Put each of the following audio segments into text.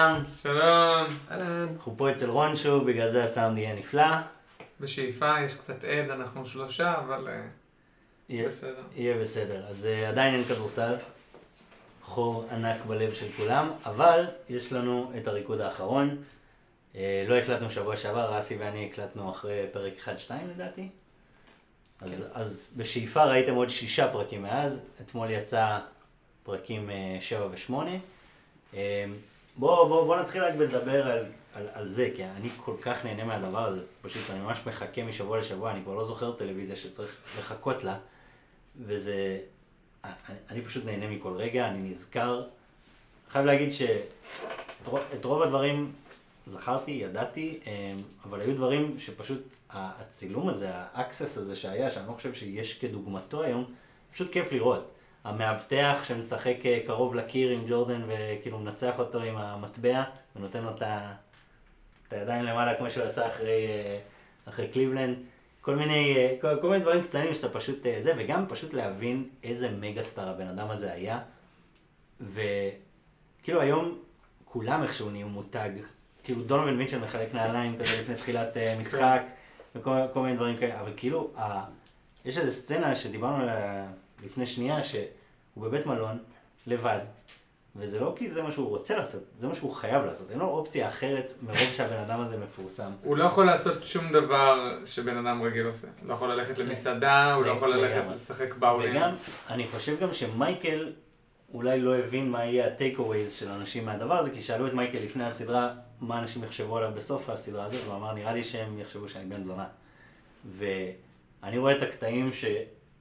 לכולם, שלום. אהלן. אנחנו פה אצל רון שוב, בגלל זה הסאונד יהיה נפלא. בשאיפה יש קצת עד, אנחנו שלושה, אבל אה, יהיה- בסדר. יהיה בסדר. אז אה, עדיין אין כדורסל, חור ענק בלב של כולם, אבל יש לנו את הריקוד האחרון. אה, לא הקלטנו שבוע שעבר, רסי ואני הקלטנו אחרי פרק 1-2 לדעתי. אז, אז בשאיפה ראיתם עוד שישה פרקים מאז, אתמול יצא פרקים 7 ו-8. בואו בוא, בוא נתחיל רק לדבר על, על, על זה, כי אני כל כך נהנה מהדבר הזה. פשוט אני ממש מחכה משבוע לשבוע, אני כבר לא זוכר טלוויזיה שצריך לחכות לה. וזה... אני, אני פשוט נהנה מכל רגע, אני נזכר. חייב להגיד שאת רוב- את רוב הדברים זכרתי, ידעתי, אמ, אבל היו דברים שפשוט הצילום הזה, ה access הזה שהיה, שאני לא חושב שיש כדוגמתו היום, פשוט כיף לראות. המאבטח שמשחק אה, קרוב לקיר עם ג'ורדן וכאילו מנצח אותו עם המטבע ונותן לו את הידיים למעלה כמו שהוא עשה אחרי, אה, אחרי קליבלנד. כל מיני, אה, כל, כל מיני דברים קטנים שאתה פשוט זה, וגם פשוט להבין איזה מגה סטאר הבן אדם הזה היה. וכאילו היום כולם איכשהו נהיו מותג. כאילו דונובל מיטשל מחלק נעליים כזה לפני תחילת משחק, וכל כל מיני דברים כאלה, אבל כאילו, ה... יש איזו סצנה שדיברנו עליה לפני שנייה, שהוא בבית מלון, לבד, וזה לא כי זה מה שהוא רוצה לעשות, זה מה שהוא חייב לעשות, אין לו אופציה אחרת מרוב שהבן אדם הזה מפורסם. הוא לא יכול לעשות שום דבר שבן אדם רגיל עושה. הוא לא יכול ללכת למסעדה, הוא לא יכול ללכת. לשחק באולינג. וגם, אני חושב גם שמייקל אולי לא הבין מה יהיה הטייק אווייז של אנשים מהדבר הזה, כי שאלו את מייקל לפני הסדרה, מה אנשים יחשבו עליו בסוף הסדרה הזאת, והוא אמר, נראה לי שהם יחשבו שאני בן זונה. ואני רואה את הקטעים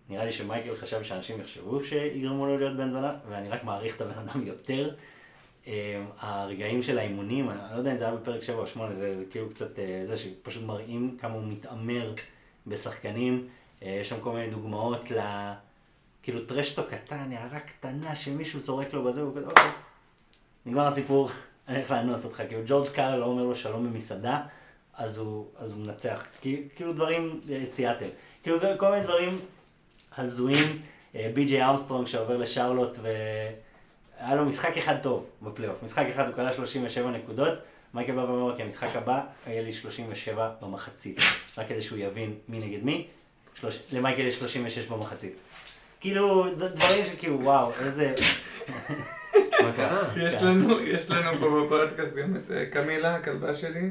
שנראה לי שמייקל חשב שאנשים יחשבו שיגרמו לו להיות בן זונה, ואני רק מעריך את הבן אדם יותר. אה, הרגעים של האימונים, אני לא יודע אם זה היה בפרק 7 או 8, זה, זה כאילו קצת אה, זה שפשוט מראים כמה הוא מתעמר בשחקנים. אה, יש שם כל מיני דוגמאות ל... כאילו טרשטו קטן, הערה קטנה שמישהו זורק לו בזה, והוא כזה, אוקיי, נגמר הסיפור, אני הולך לאנוס אותך. כאילו ג'ורג' קאר לא אומר לו שלום במסעדה, אז הוא, אז הוא מנצח. כאילו דברים, סיאטל. כאילו כל מיני דברים הזויים. אה, בי.ג'יי ארמסטרונג שעובר לשרלוט והיה לו משחק אחד טוב בפלייאוף. משחק אחד הוא קלע 37 נקודות. מייקל בא ואומר, אוקיי, המשחק הבא היה לי 37 במחצית. רק כדי שהוא יבין מי נגד מי. שלוש... למייקל יש 36 במחצית. כאילו, דברים שכאילו, וואו, איזה... מה קרה? יש כן. לנו, יש לנו פה בפודקאסט גם את אה, קמילה, הכלבה שלי,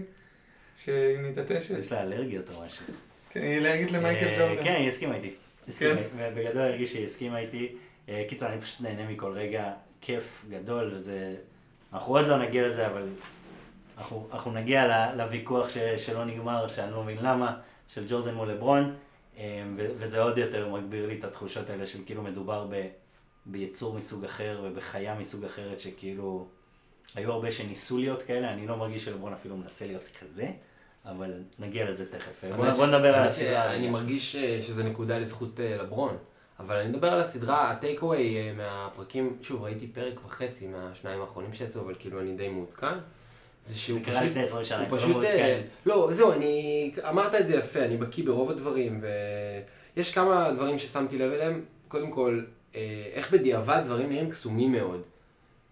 שהיא מתעטשת. יש לה אלרגיות או משהו. כן, היא אלרגית למייקל אה, ג'ורדן. כן, היא הסכימה איתי. הסכימה. כן? בגדול הרגיש שהיא הסכימה איתי. אה, קיצר, אני פשוט נהנה מכל רגע. כיף גדול, וזה... אנחנו עוד לא נגיע לזה, אבל אנחנו, אנחנו נגיע לוויכוח ש, שלא נגמר, שאני לא מבין למה, של ג'ורדן מול לברון, אה, וזה עוד יותר מגביר לי את התחושות האלה של כאילו מדובר ב, ביצור מסוג אחר ובחיה מסוג אחרת, שכאילו... היו הרבה שניסו להיות כאלה, אני לא מרגיש שלברון אפילו מנסה להיות כזה, אבל נגיע לזה תכף. בוא, האמת בוא ש- נדבר על הסדרה. רגע. מרגיש אה, שזה נקודה לזכות אה, לברון. אבל אני מדבר על הסדרה, הטייק אווי אה, מהפרקים, שוב, ראיתי פרק וחצי מהשניים האחרונים שיצאו, אבל כאילו אני די מעודכן. זה שהוא זה קרה פשוט, לפני 20 שנה, הוא לא פשוט. אה, לא, זהו, אני, אמרת את זה יפה, אני בקיא ברוב הדברים, ויש כמה דברים ששמתי לב אליהם. קודם כל, איך בדיעבד דברים נראים קסומים מאוד.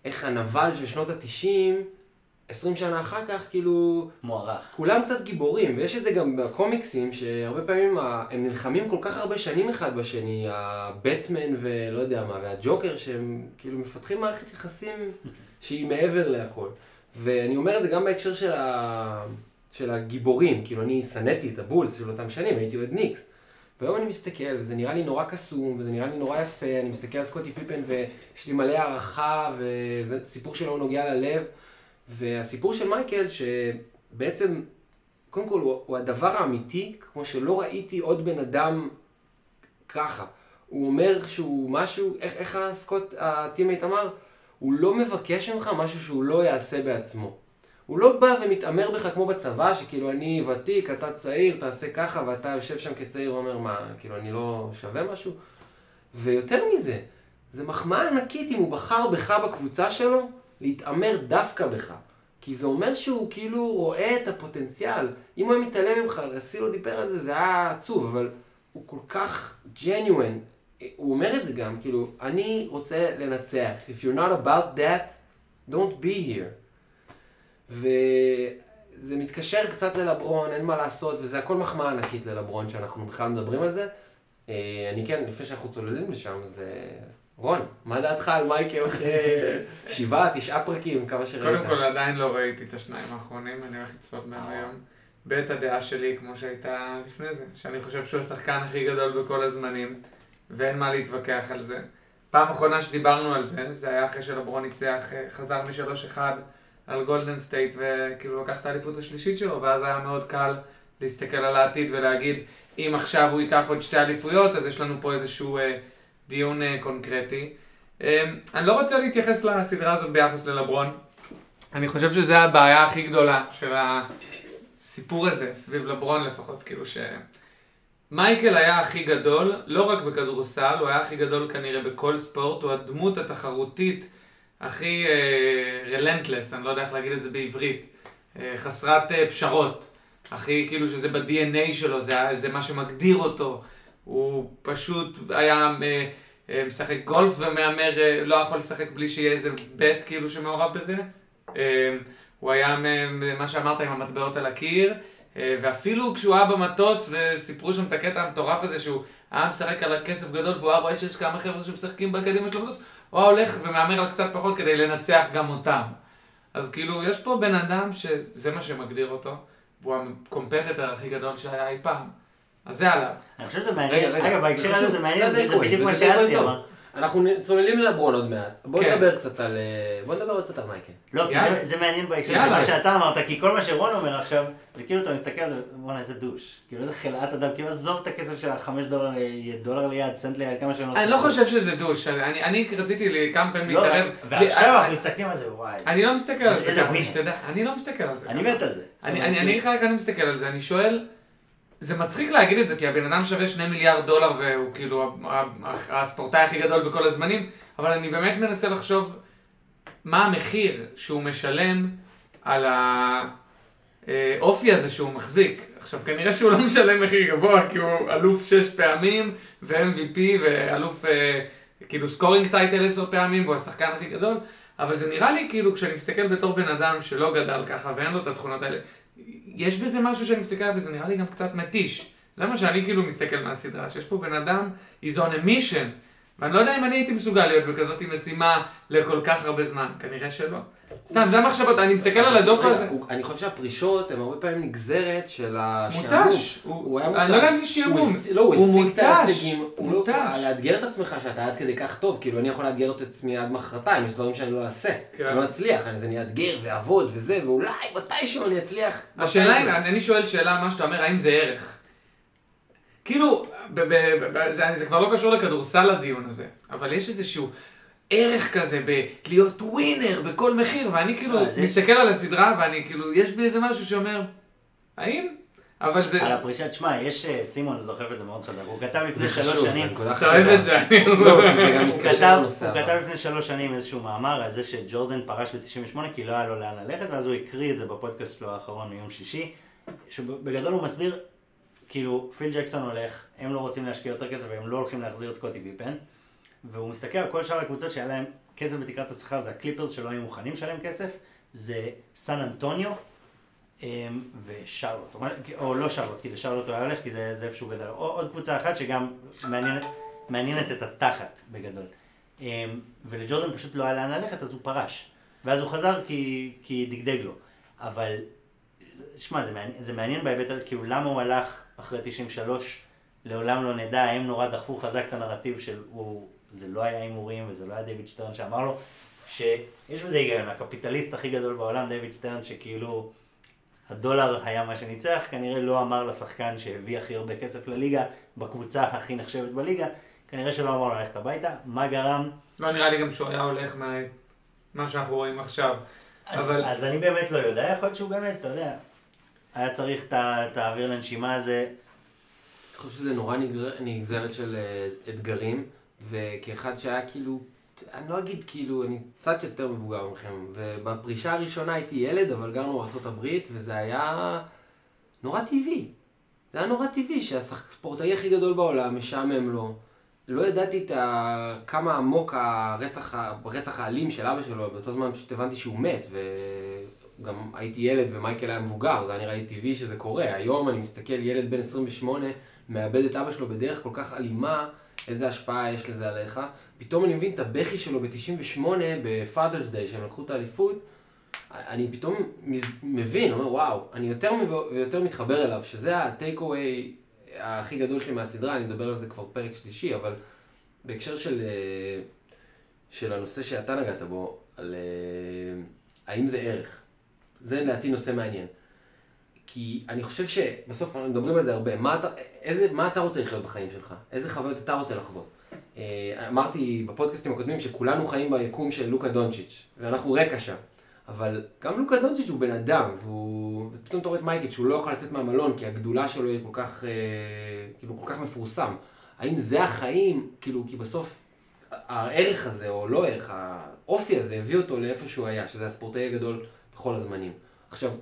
איך הנבל של שנות התשעים, 20 שנה אחר כך, כאילו, מוערך. כולם קצת גיבורים, ויש את זה גם בקומיקסים, שהרבה פעמים הם נלחמים כל כך הרבה שנים אחד בשני, הבטמן ולא יודע מה, והג'וקר, שהם כאילו מפתחים מערכת יחסים שהיא מעבר להכל. ואני אומר את זה גם בהקשר של, ה... של הגיבורים, כאילו אני שנאתי את הבולס של אותם שנים, הייתי אוהד ניקס. והיום אני מסתכל, וזה נראה לי נורא קסום, וזה נראה לי נורא יפה, אני מסתכל על סקוטי פיפן, ויש לי מלא הערכה, וזה סיפור שלו נוגע ללב. והסיפור של מייקל, שבעצם, קודם כל, הוא, הוא הדבר האמיתי, כמו שלא ראיתי עוד בן אדם ככה. הוא אומר שהוא משהו, איך, איך הסקוט, הטימייט אמר? הוא לא מבקש ממך משהו שהוא לא יעשה בעצמו. הוא לא בא ומתעמר בך כמו בצבא, שכאילו אני ותיק, אתה צעיר, תעשה ככה, ואתה יושב שם כצעיר ואומר, מה, כאילו אני לא שווה משהו? ויותר מזה, זה מחמאה ענקית אם הוא בחר בך בקבוצה שלו, להתעמר דווקא בך. כי זה אומר שהוא כאילו רואה את הפוטנציאל. אם הוא היה מתעלם ממך, רסילו דיבר על זה, זה היה עצוב, אבל הוא כל כך genuine. הוא אומר את זה גם, כאילו, אני רוצה לנצח. If you're not about that, Don't be here. וזה מתקשר קצת ללברון, אין מה לעשות, וזה הכל מחמאה ענקית ללברון שאנחנו בכלל מדברים על זה. אה, אני כן, לפני שאנחנו צוללים לשם, אז אה, רון, מה דעתך על מייקל אחרי שבעה, תשעה פרקים, כמה שראית? קודם כל עדיין לא ראיתי את השניים האחרונים, אני הולך לצפות מהם היום. ב' הדעה שלי, כמו שהייתה לפני זה, שאני חושב שהוא השחקן הכי גדול בכל הזמנים, ואין מה להתווכח על זה. פעם אחרונה שדיברנו על זה, זה היה אחרי שלברון ניצח, אה, חזר מ-3-1 על גולדן סטייט, וכאילו לקח את האליפות השלישית שלו, ואז היה מאוד קל להסתכל על העתיד ולהגיד, אם עכשיו הוא ייקח עוד שתי אליפויות, אז יש לנו פה איזשהו אה, דיון אה, קונקרטי. אה, אני לא רוצה להתייחס לסדרה הזאת ביחס ללברון. אני חושב שזו הבעיה הכי גדולה של הסיפור הזה, סביב לברון לפחות, כאילו ש... מייקל היה הכי גדול, לא רק בכדורסל, הוא היה הכי גדול כנראה בכל ספורט, הוא הדמות התחרותית הכי רלנטלס, uh, אני לא יודע איך להגיד את זה בעברית, uh, חסרת uh, פשרות, הכי כאילו שזה ב-DNA שלו, זה, זה מה שמגדיר אותו, הוא פשוט היה uh, uh, משחק גולף ומהמר, uh, לא יכול לשחק בלי שיהיה איזה בט כאילו שמעורב בזה, הוא היה מה שאמרת עם המטבעות על הקיר, אה, ואפילו כשהוא היה במטוס וסיפרו שם את הקטע המטורף הזה שהוא היה משחק על הכסף גדול והוא היה רואה שיש כמה חבר'ה שמשחקים בקדימה של המטוס, הוא היה הולך ומהמר על קצת פחות כדי לנצח גם אותם. אז כאילו, יש פה בן אדם שזה מה שמגדיר אותו, והוא הקומפטטר הכי גדול שהיה אי פעם. אז זה עליו. אני חושב שזה מעניין, אגב, בהקשר הזה זה מעניין, זה בדיוק מה שאסי אמר. אנחנו צוללים לברון עוד מעט. בוא כן. נדבר קצת על... אה, בוא נדבר קצת על מייקל. לא, כי זה, זה מעניין בהקשר של מה שאתה אמרת, כי כל מה שרון אומר עכשיו, זה כאילו אתה מסתכל על זה, בואנה איזה דוש. כאילו איזה חלאת אדם, כאילו עזוב את הכסף של החמש דולר, דולר ליד, סנט ליד, כמה שהם לא אני לא חושב שזה דוש, אני, אני רציתי לי כמה פעמים לא, להתערב. ועכשיו אנחנו מסתכלים על זה, וואי. אני לא מסתכל על זה, אני לא מסתכל על זה. אני מת על זה. אני אגיד לך איך אני מסתכל על זה, אני שואל... זה מצחיק להגיד את זה, כי הבן אדם שווה שני מיליארד דולר והוא כאילו הספורטאי הכי גדול בכל הזמנים, אבל אני באמת מנסה לחשוב מה המחיר שהוא משלם על האופי הזה שהוא מחזיק. עכשיו, כנראה שהוא לא משלם מחיר גבוה, כי הוא אלוף שש פעמים, ו-MVP, ואלוף אה, כאילו scoring title עשר פעמים, והוא השחקן הכי גדול, אבל זה נראה לי כאילו, כשאני מסתכל בתור בן אדם שלא גדל ככה ואין לו את התכונות האלה, יש בזה משהו שאני מסתכל עליו וזה נראה לי גם קצת מתיש. זה מה שאני כאילו מסתכל מהסדרה, שיש פה בן אדם, he's on a mission. ואני לא יודע אם אני הייתי מסוגל להיות בכזאת משימה לכל כך הרבה זמן, כנראה שלא. סתם, זה המחשבות, אני מסתכל על הדוקו הזה. אני חושב שהפרישות הן הרבה פעמים נגזרת של השעמום. מותש. הוא היה מותש. אני לא יודע אם זה שעמום. לא, הוא השיג את ההישגים. הוא מותש. לאתגר את עצמך שאתה עד כדי כך טוב, כאילו אני יכול לאתגר את עצמי עד מחרתיים, יש דברים שאני לא אעשה. כן. אני לא אצליח, אז אני אאתגר ואעבוד וזה, ואולי מתישהו אני אצליח. השאלה אם, אני שואל שאלה, מה שאתה אומר, האם זה ערך? כאילו, זה כבר לא קשור לכדורסל הדיון הזה, אבל יש איזשהו... ערך כזה בלהיות ווינר בכל מחיר, ואני כאילו אה, מסתכל על הסדרה ואני כאילו, יש בי איזה משהו שאומר, האם? אבל זה... על הפרישת, שמע, יש, אה, סימון דוחף את זה מאוד חזק, הוא כתב לפני שלוש שנים, אתה אוהב את זה, אני לא, זה גם מתקשר לנושא. הוא כתב לפני שלוש שנים איזשהו מאמר על זה שג'ורדן פרש ב-98 כי לא היה לו לאן ללכת, ואז הוא הקריא את זה בפודקאסט שלו האחרון מיום שישי, שבגדול הוא מסביר, כאילו, פיל ג'קסון הולך, הם לא רוצים להשקיע יותר כסף והם לא הולכים להחזיר את סקוטי ויפן. והוא מסתכל על כל שאר הקבוצות שהיה להם כסף בתקרת השכר, זה הקליפרס שלא היו מוכנים לשלם כסף, זה סן אנטוניו אמ, ושרלוט, או לא שרלוט, כי לשרלוט הוא היה הולך, כי זה, זה איפה שהוא גדל, או עוד קבוצה אחת שגם מעניינת, מעניינת את התחת בגדול. אמ, ולג'ורדן פשוט לא היה לאן ללכת, אז הוא פרש. ואז הוא חזר כי, כי דגדג לו. אבל, שמע, זה, זה מעניין בהיבט, כאילו למה הוא הלך אחרי 93, לעולם לא נדע, הם נורא דחפו חזק את הנרטיב של הוא זה לא היה הימורים וזה לא היה דיוויד שטרן שאמר לו, שיש בזה היגיון, הקפיטליסט הכי גדול בעולם, דיוויד שטרן, שכאילו הדולר היה מה שניצח, כנראה לא אמר לשחקן שהביא הכי הרבה כסף לליגה, בקבוצה הכי נחשבת בליגה, כנראה שלא אמר לו ללכת הביתה, מה גרם? לא נראה לי גם שהוא היה הולך מה שאנחנו רואים עכשיו. אז, אבל... אז אני באמת לא יודע, יכול להיות שהוא באמת, אתה יודע, היה צריך את האוויר לנשימה הזה. אני חושב שזה נורא נגזרת של אה, אתגרים. וכאחד שהיה כאילו, אני לא אגיד כאילו, אני קצת יותר מבוגר מכם, ובפרישה הראשונה הייתי ילד, אבל גרנו בארה"ב, וזה היה נורא טבעי. זה היה נורא טבעי שהספורטאי הכי גדול בעולם, משעמם לו, לא ידעתי את ה... כמה עמוק הרצח, הרצח האלים של אבא שלו, באותו זמן פשוט הבנתי שהוא מת, וגם הייתי ילד ומייקל היה מבוגר, זה היה נראה לי טבעי שזה קורה. היום אני מסתכל, ילד בן 28 מאבד את אבא שלו בדרך כל כך אלימה, איזה השפעה יש לזה עליך. פתאום אני מבין את הבכי שלו ב-98 ב-Father's Day, שהם לקחו את האליפות, אני פתאום מבין, אומר וואו, אני יותר ויותר מתחבר אליו, שזה הטייק אווי הכי גדול שלי מהסדרה, אני מדבר על זה כבר פרק שלישי, אבל בהקשר של, אה, של הנושא שאתה נגעת בו, על אה, האם זה ערך. זה לדעתי נושא מעניין. כי אני חושב שבסוף אנחנו מדברים על זה הרבה, מה אתה, איזה, מה אתה רוצה לחיות בחיים שלך? איזה חוויות אתה רוצה לחוות? אה, אמרתי בפודקאסטים הקודמים שכולנו חיים ביקום של לוקה דונצ'יץ', ואנחנו רקע שם. אבל גם לוקה דונצ'יץ' הוא בן אדם, והוא... ופתאום אתה רואה את מייקל שהוא לא יכול לצאת מהמלון כי הגדולה שלו היא כל כך, אה, כאילו, כל כך מפורסם. האם זה החיים, כאילו, כי בסוף הערך הזה, או לא ערך, האופי הזה הביא אותו לאיפה שהוא היה, שזה הספורטאי הגדול בכל הזמנים. עכשיו,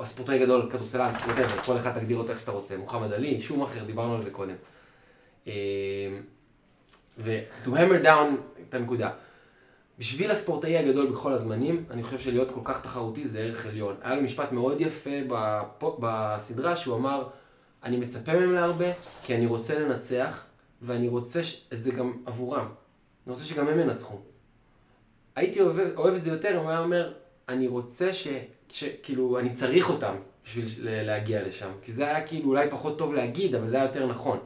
הספורטאי הגדול, כדורסלן, whatever, כל אחד תגדיר אותו איך שאתה רוצה, מוחמד עלי, שום אחר, דיברנו על זה קודם. אה, ו-to hammer down את הנקודה. בשביל הספורטאי הגדול בכל הזמנים, אני חושב שלהיות כל כך תחרותי זה ערך עליון. היה לו משפט מאוד יפה בסדרה שהוא אמר, אני מצפה מהם להרבה, כי אני רוצה לנצח, ואני רוצה את זה גם עבורם. אני רוצה שגם הם ינצחו. הייתי אוהב, אוהב את זה יותר אם הוא היה אומר, אני רוצה ש... ש כאילו, אני צריך אותם בשביל להגיע לשם. כי זה היה כאילו אולי פחות טוב להגיד, אבל זה היה יותר נכון.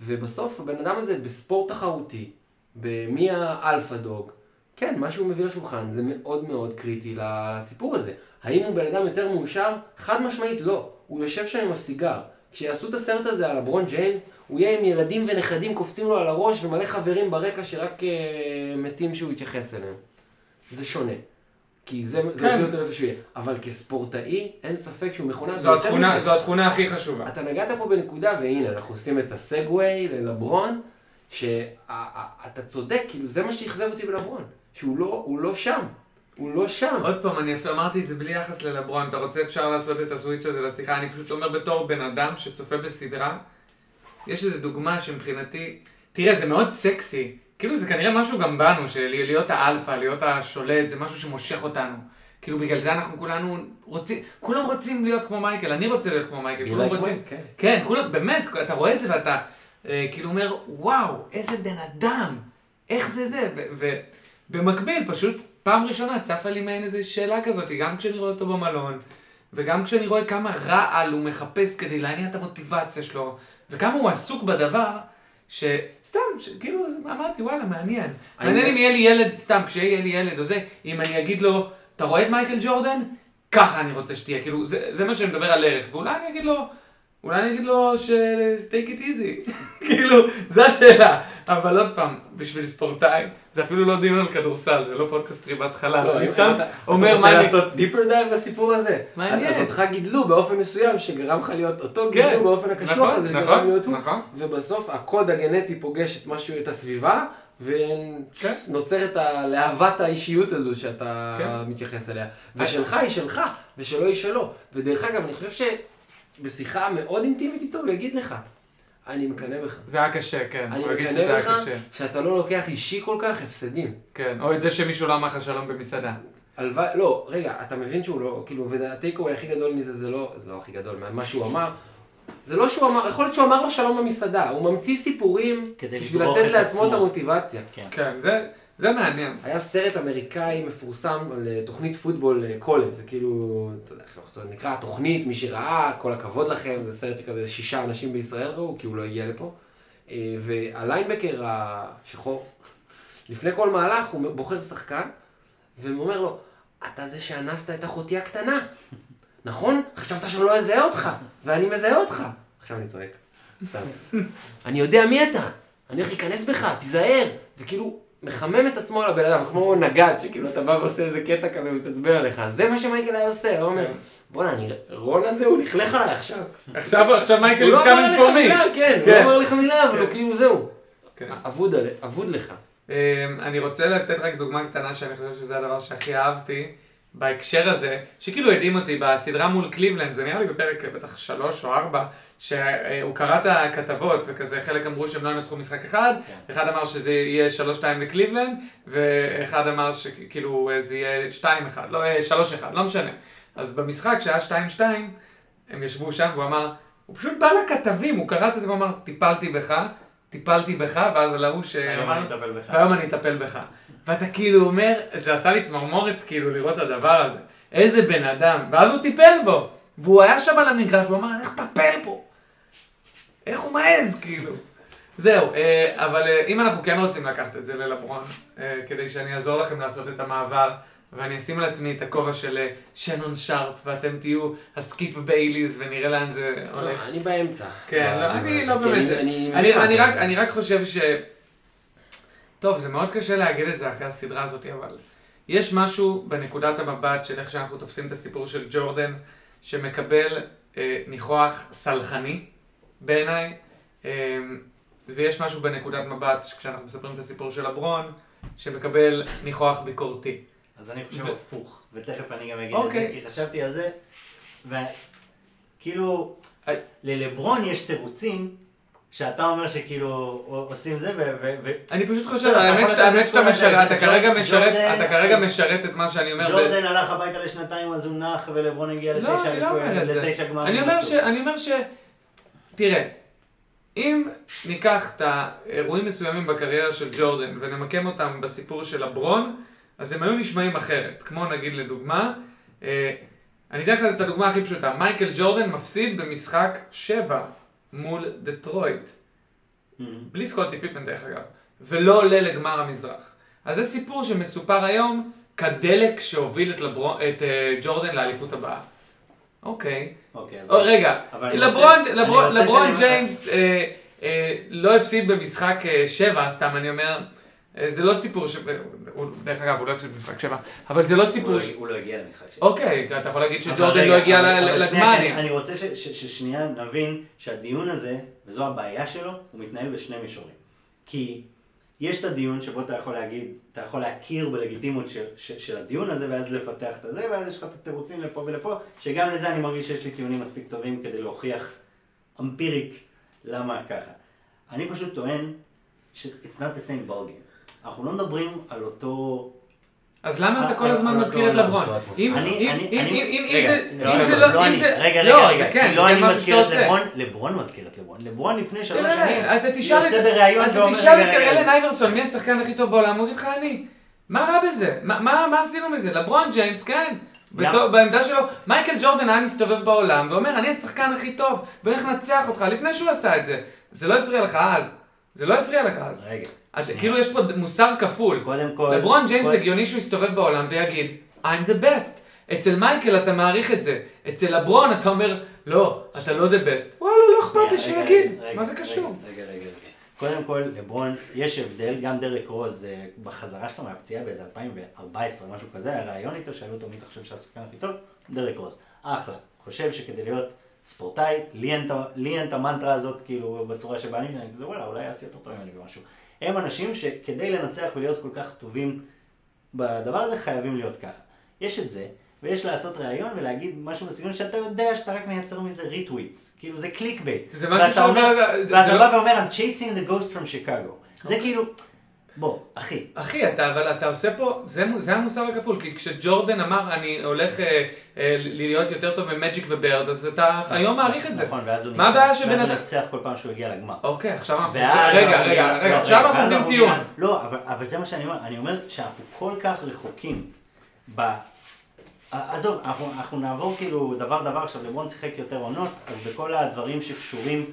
ובסוף הבן אדם הזה בספורט תחרותי, במי האלפא דוג, כן, מה שהוא מביא לשולחן זה מאוד מאוד קריטי לסיפור הזה. האם הוא בן אדם יותר מאושר? חד משמעית לא. הוא יושב שם עם הסיגר. כשיעשו את הסרט הזה על הברון ג'יימס, הוא יהיה עם ילדים ונכדים קופצים לו על הראש ומלא חברים ברקע שרק אה, מתים שהוא יתייחס אליהם. זה שונה. כי זה, זה כן. אותו לאיפה שהוא יהיה. אבל כספורטאי, אין ספק שהוא מכונה. זו התכונה, זו התכונה הכי חשובה. אתה נגעת פה בנקודה, והנה, אנחנו עושים את הסגווי ללברון, שאתה צודק, כאילו זה מה שאכזב אותי בלברון, שהוא לא, הוא לא שם, הוא לא שם. עוד פעם, אני אפילו אמרתי את זה בלי יחס ללברון, אתה רוצה אפשר לעשות את הסוויץ' הזה לשיחה, אני פשוט אומר בתור בן אדם שצופה בסדרה, יש איזו דוגמה שמבחינתי, תראה, זה מאוד סקסי, כאילו זה כנראה משהו גם בנו, של להיות האלפא, להיות השולט, זה משהו שמושך אותנו. כאילו בגלל זה אנחנו כולנו רוצים, כולם רוצים להיות כמו מייקל, אני רוצה להיות כמו מייקל, כולם רוצים, כן. כן, כולם, באמת, אתה רואה את זה ואתה אה, כאילו אומר, וואו, איזה בן אדם, איך זה זה, ובמקביל, פשוט פעם ראשונה צפה לי מעין איזו שאלה כזאת, גם כשאני רואה אותו במלון, וגם כשאני רואה כמה רעל הוא מחפש כדי להניע את המוטיבציה שלו, וכמה הוא עסוק בדבר, שסתם, ש- כאילו, אמרתי, וואלה, מעניין. אני- מעניין אם יהיה לי ילד, סתם, כשיהיה לי ילד או זה, אם אני אגיד לו, אתה רואה את מייקל ג'ורדן? ככה אני רוצה שתהיה, כאילו, זה, זה מה שאני מדבר על ערך, ואולי אני אגיד לו, אולי אני אגיד לו ש... take it easy, כאילו, זו השאלה. אבל עוד פעם, בשביל ספורטאי, זה אפילו לא דיון על כדורסל, זה לא פודקאסט ריבת חלל, לא, אני סתם אתה- אומר אתה מה רוצה אני... לעשות deeper dive בסיפור הזה? מעניין. אז אותך גידלו באופן מסוים שגרם לך להיות אותו כן, גידלו באופן הקשוח נכון, הזה שגרם נכון, להיות הוא. נכון. ובסוף הקוד הגנטי פוגש את משהו, את הסביבה, כן. ונוצרת ה- להבת האישיות הזו שאתה כן. מתייחס אליה. ושלך היא שלך, ושלו היא שלו. ודרך אגב, אני חושב שבשיחה מאוד אינטימית איתו הוא יגיד לך, אני מקנא בך. זה היה קשה, כן. אני מקנא בך. שאתה לא לוקח אישי כל כך הפסדים. כן, או את זה שמישהו לא אמר לך שלום במסעדה. הלוואי, לא, רגע, אתה מבין שהוא לא, כאילו, והטייקווי הכי גדול מזה זה לא, לא הכי גדול, מה שהוא אמר, זה לא שהוא אמר, יכול להיות שהוא אמר לו שלום במסעדה, הוא ממציא סיפורים כדי בשביל לתת לעצמו את. המוטיבציה. כן. כן, זה, זה מעניין. היה סרט אמריקאי מפורסם על אה, תוכנית פוטבול אה, קולב, זה כאילו, אתה יודע, איך זה נקרא התוכנית, מי שראה, כל הכבוד לכם, זה סרט שכזה שישה אנשים בישראל ראו, כי הוא לא הגיע לפה. אה, והליינבקר השחור, לפני כל מהלך הוא בוחר שחקן, והוא אומר לו, אתה זה שאנסת את אחותי הקטנה, נכון? חשבת שאני לא אזהה אותך, ואני מזהה אותך. עכשיו אני צועק, סתם. אני יודע מי אתה, אני הולך להיכנס בך, תיזהר. וכאילו, מחמם את עצמו על הבן אדם, כמו נגד, שכאילו אתה בא ועושה איזה קטע כזה ומתעצבן עליך. זה מה שמייקל היה עושה, הוא אומר, כן. בואנה, אני... רון הזה, הוא לכלך עליי עכשיו. עכשיו, עכשיו מייקל הוא לא me. מילה, כן, הוא כן. לא אמר לך מילה, אבל הוא כאילו זהו. כן. אבוד לך. אמ, אני רוצה לתת רק דוגמה קטנה שאני חושב שזה הדבר שהכי אהבתי. בהקשר הזה, שכאילו הדהים אותי בסדרה מול קליבלנד, זה נראה לי בפרק בטח שלוש או ארבע, שהוא קרא את הכתבות וכזה, חלק אמרו שהם לא ינצחו משחק אחד, כן. אחד אמר שזה יהיה שלוש שתיים לקליבלנד, ואחד אמר שכאילו זה יהיה שתיים אחד, לא, אה, שלוש אחד, לא משנה. אז במשחק שהיה שתיים שתיים, הם ישבו שם והוא אמר, הוא פשוט בא לכתבים, הוא קרא את זה והוא אמר, טיפלתי בך, טיפלתי בך, ואז על ההוא היום שאמר. והיום אני אטפל בך. ואתה כאילו אומר, זה עשה לי צמרמורת כאילו לראות את הדבר הזה. איזה בן אדם. ואז הוא טיפל בו. והוא היה שם על המגרש, והוא אמר, אני הולך לטפל בו. איך הוא מעז, כאילו. זהו, אה, אבל אה, אם אנחנו כן רוצים לקחת את זה ללברון, אה, כדי שאני אעזור לכם לעשות את המעבר, ואני אשים על עצמי את הכובע של שנון שרפ, ואתם תהיו הסקיפ בייליז, ונראה לאן זה הולך. לא, אני באמצע. כן, לא, אני לא כי באמת, אני רק חושב ש... טוב, זה מאוד קשה להגיד את זה אחרי הסדרה הזאת, אבל יש משהו בנקודת המבט של איך שאנחנו תופסים את הסיפור של ג'ורדן, שמקבל אה, ניחוח סלחני בעיניי, אה, ויש משהו בנקודת מבט, כשאנחנו מספרים את הסיפור של לברון, שמקבל ניחוח ביקורתי. אז אני חושב ו- הפוך, ותכף אני גם אגיד את זה, אוקיי. כי חשבתי על זה, וכאילו, אה. ללברון יש תירוצים, שאתה אומר שכאילו עושים זה, ו... אני פשוט חושב, האמת שאתה- משרת. אתה כרגע משרת, אתה כרגע משרת את מה שאני אומר. ג'ורדן הלך הביתה לשנתיים אז הוא נח ולברון הגיע לא, לתשע לא גמרים. אני אומר ש... תראה, אם ניקח את האירועים מסוימים בקריירה של ג'ורדן ונמקם אותם בסיפור של לברון, אז הם היו נשמעים אחרת. כמו נגיד לדוגמה, אה, אני אתן לך את הדוגמה הכי פשוטה. מייקל ג'ורדן מפסיד במשחק 7 מול דטרויט. Mhm. בלי סקוטי פיפן דרך אגב, ולא עולה לגמר המזרח. אז זה סיפור שמסופר היום כדלק שהוביל את, לברון, את אה, ג'ורדן לאליפות הבאה. אוקיי. אוקיי, אז... רגע, לברון, רוצה- לברון, לברון ג'יימס אה, אה, לא הפסיד במשחק אה, שבע, סתם אני אומר, אה, זה לא סיפור ש... דרך אגב, הוא לא הפסיד במשחק שבע, אבל זה לא סיפור לא- ש... הוא לא הגיע למשחק שלו. אוקיי, אתה יכול להגיד שג'ורדן לא הגיע לגמרים. אני- רוצה ששנייה נבין שהדיון הזה, וזו הבעיה שלו, הוא מתנהל בשני מישורים. כי יש את הדיון שבו אתה יכול להגיד, אתה יכול להכיר בלגיטימיות של, של, של הדיון הזה, ואז לפתח את הזה, ואז יש לך את התירוצים לפה ולפה, שגם לזה אני מרגיש שיש לי טיעונים מספיק טובים כדי להוכיח אמפירית למה ככה. אני פשוט טוען ש- it's not the same ballgame. אנחנו לא מדברים על אותו... אז למה אתה כל הזמן מזכיר את לברון? אם אני- אם- אני- אם- אני- אם- אם רגע, זה לא, אם לא, זה לא, לא, אני. רגע, לא, רגע, רגע, כן, לא כן אני מזכיר את. לברון, לברון מזכיר את לברון. לברון לפני שלוש שנים, אתה תשאל יוצא את- בריאיון אתה ואומר, תשאל את רגע, רגע, אלן אייברסון, מי השחקן הכי טוב בעולם, הוא יגיד לך אני. מה רע בזה? מה- עשינו מזה? לברון ג'יימס, כן. בעמדה שלו, מייקל ג'ורדן היה מסתובב בעולם ואומר, אני השחקן הכי טוב, ואיך לנצח אותך, לפני שהוא עשה את זה. זה לא הפריע לך אז. זה לא הפריע לך אז. רגע, אז. כאילו יש פה מוסר כפול. קודם כל... לברון ג'יימס כל- הגיוני שהוא יסתובב בעולם ויגיד, I'm the best. אצל מייקל אתה מעריך את זה. אצל לברון אתה אומר, לא, אתה לא the best. וואלה, לא אכפת לי שיגיד. מה זה קשור? רגע, רגע, רגע. קודם כל, לברון, יש הבדל, גם דרק רוז, אה, בחזרה שלו מהפציעה באיזה 2014, משהו כזה, היה ראיון איתו, שאלו אותו מי אתה חושב שהשחקן הכי טוב, דרק רוז. אחלה. חושב שכדי להיות ספורטאי, לי אין לי אין את המנטרה הזאת, כאילו, בצורה שבה אני, אני כזה, וואלה, אולי יעשה יותר טוב ממני במשהו. הם אנשים שכדי לנצח ולהיות כל כך טובים בדבר הזה, חייבים להיות ככה. יש את זה, ויש לעשות ראיון ולהגיד משהו בסגנון שאתה יודע שאתה רק מייצר מזה retweets. כאילו זה click bait. זה משהו ואתה אומר- שעובר- זה- ואתה זה בא לא- ואומר, I'm chasing the ghost from Chicago. זה כאילו, בוא, אחי. אחי, אתה, אבל אתה עושה פה, זה, זה המוסר הכפול, כי כשג'ורדן אמר אני הולך אה, אה, להיות יותר טוב ממג'יק וברד, אז אתה היום מעריך את זה. נכון, ואז הוא מה ניצח. ואז הוא אדם... ניצח כל פעם שהוא הגיע לגמר. אוקיי, עכשיו אנחנו... ואז רגע, רגע, רגע, לא, עכשיו אנחנו עושים טיעון. לא, אבל, אבל זה מה שאני אומר, אני אומר שאנחנו כל כך רחוקים ב... עזוב, אנחנו, אנחנו נעבור כאילו דבר דבר, עכשיו לברון שיחק יותר עונות, אז בכל הדברים שקשורים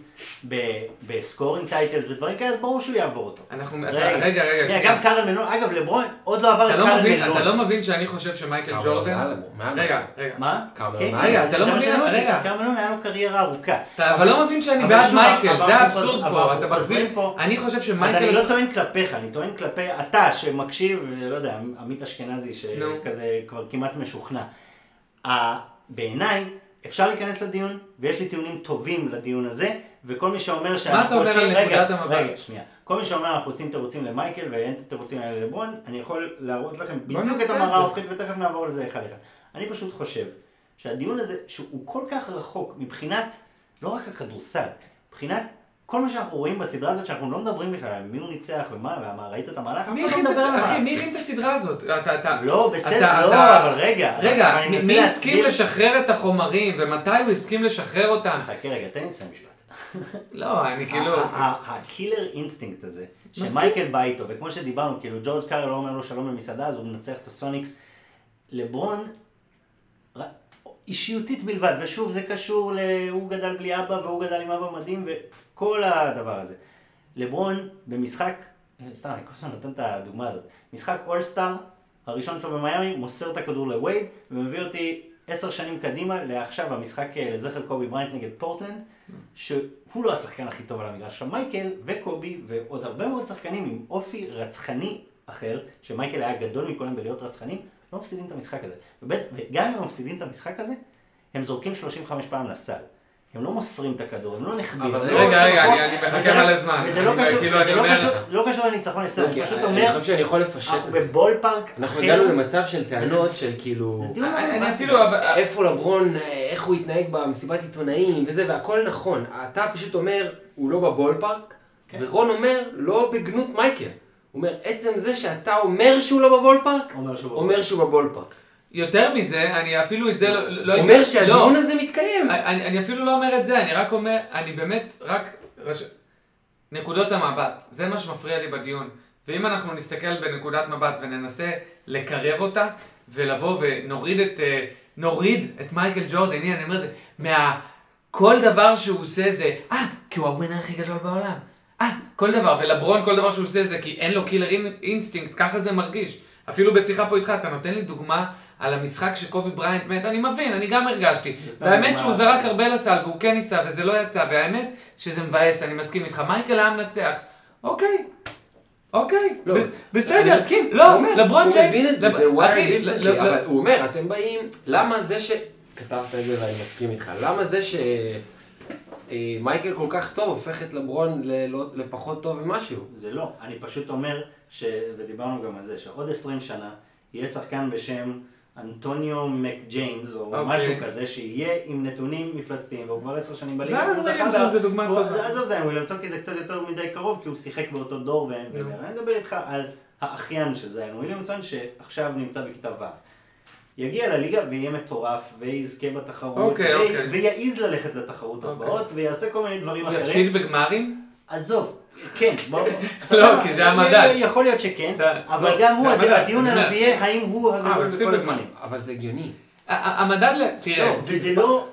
ב scoring titles ודברים כאלה, אז ברור שהוא יעבור אותו. אנחנו... אתה- רגע, רגע, שנייה. גם קארל מלון, אגב לברון עוד לא עבר את אתה לא קארל מבין, מלון. אתה לא מבין שאני חושב שמייקל ג'ורדן... רגע, רגע. מה? קארל כן, מלון. כן, רגע, אתה לא מבין, שאני אומר, רגע. קארל מלון היה לו קריירה ארוכה. אתה אבל לא מבין שאני בעד מייקל, זה האבסורד פה, אתה מחזיר... פה. אני חושב אז שמייקל... אני לא טוען כלפיך, אני טוען כלפי אתה שמקשיב, לא יודע, עמית אשכנזי. שכזה כבר כמעט משוכנע. בעיניי אפשר להיכנס לדיון, ויש לי טיעונים טובים לדיון הזה, וכל מי שאומר שאנחנו אתה אומר עושים... על נקודת המבט? רגע, שנייה. כל מי שאומר אנחנו עושים תירוצים למייקל ואין תירוצים האלה לברון, אני יכול להראות לכם בדיוק את המראה. ההופכית ותכף נעבור לזה אחד אחד. אני פשוט חושב שהדיון הזה, שהוא כל כך רחוק מבחינת, לא רק הכדורסל, מבחינת כל מה שאנחנו רואים בסדרה הזאת, שאנחנו לא מדברים בכלל על מי הוא ניצח ומה, למה, ראית את המהלך? אף מי הכין לא את מדבר הס- על אחי, המהלך. מי הכין את הסדרה הזאת? אתה, אתה, לא, בסדר, אתה- לא, אתה- אבל רגע. רגע, מי הסכים להסביר- לשחרר את החומרים, ומתי הוא הסכים לשחרר אותם? חכה רגע, תן לי לסיים משפט. לא, אני כאילו... ה killer instinct הזה, שמייקל בא איתו, וכמו שדיברנו, כאילו ג'ורג' קאר לא אומר לו שלום במסעדה, אז הוא מנצח את הסוניקס. לברון, אישיותית בלבד, ושוב זה קשור ל... הוא גדל בלי אבא והוא גדל עם אבא מדהים וכל הדבר הזה. לברון במשחק, אה, סתם, אני כל הזמן נותן את הדוגמה הזאת, משחק אולסטאר, הראשון שלו במיאמי, מוסר את הכדור לווייד, ומביא אותי עשר שנים קדימה לעכשיו המשחק אה, לזכר קובי בריינט נגד פורטלנד, שהוא לא השחקן הכי טוב על המגרש. עכשיו מייקל וקובי ועוד הרבה מאוד שחקנים עם אופי רצחני אחר, שמייקל היה גדול מכולם בלהיות רצחנים, לא מפסידים את המשחק הזה. וגם אם הם מפסידים את המשחק הזה, הם זורקים 35 פעם לסל. הם לא מוסרים את הכדור, הם לא נחבים. אבל לא רגע, רגע, אני- אני מחכה וזה מלא זמן. וזה לא אני- קשור, כאילו, אני לא קשור-. לא קשור לניצחון הפסד, אני פשוט אני אומר, חושב שאני יכול לפשט אנחנו את זה. בבול פארק אנחנו אחר. הגענו למצב של טענות של כאילו... אני אני. אפילו... אבל- איפה לברון, איך הוא התנהג במסיבת עיתונאים וזה, והכל נכון. אתה פשוט אומר, הוא לא בבול פארק, כן. ורון אומר, לא בגנות מייקל. הוא אומר, עצם זה שאתה אומר שהוא לא בבול פארק, אומר שהוא אומר שהוא בבול פארק. יותר מזה, אני אפילו את זה לא... לא הוא אומר לא. שהדיון הזה מתקיים. אני, אני אפילו לא אומר את זה, אני רק אומר, אני באמת, רק... רש... נקודות המבט, זה מה שמפריע לי בדיון. ואם אנחנו נסתכל בנקודת מבט וננסה לקרב אותה, ולבוא ונוריד את, אה, נוריד את מייקל ג'ורדן, הנה אני אומר את זה, מה... כל דבר שהוא עושה זה, אה, כי הוא הווינר הכי גדול בעולם. אה, כל דבר, ולברון כל דבר שהוא עושה זה כי אין לו killer instinct, ככה זה מרגיש. אפילו בשיחה פה איתך, אתה נותן לי דוגמה על המשחק שקובי בריינט מת, אני מבין, אני גם הרגשתי. והאמת. שהוא זרק הרבה לסל והוא כן ניסה וזה לא יצא, והאמת שזה מבאס, אני מסכים איתך. מייקל היה מנצח. אוקיי. אוקיי, לא, בסדר, אני מסכים. לא, הוא לברון הוא ג'יימס, מבין את זה, אבל הוא אומר, אתם באים, למה זה ש... כתבת את זה ואני מסכים איתך, למה זה ש... אה, מייקל כל כך טוב הופך את לברון ללא- לפחות טוב ממשהו? זה לא, אני פשוט אומר, ש... ודיברנו גם על זה, שעוד 20 שנה יהיה שחקן בשם אנטוניו מק ג'יימס, או אוקיי. משהו כזה, שיהיה עם נתונים מפלצתיים, והוא כבר 10 שנים בליגה. זיון הוא זכה וויליאמסון זה דוגמה הוא- טובה. עזוב זה, וויליאמסון כי זה קצת יותר מדי קרוב, כי הוא שיחק באותו דור, ו... נו. אני מדבר איתך על האחיין של זיון וויליאמסון, שעכשיו נמצא בכיתה ו'. יגיע לליגה ויהיה מטורף, ויזכה בתחרות, ו- אוקיי. ויעז ללכת לתחרות אוקיי. הבאות, ויעשה כל מיני דברים אחרים. יפסיד בגמרים? עזוב, כן, בוא... לא, כי זה המדד. יכול להיות שכן, אבל לא, גם הוא, הדיון עליו. יהיה האם הוא הגדול בכל. הזמנים. אבל זה הגיוני. המדד ל... תראה, לא, וזה לא...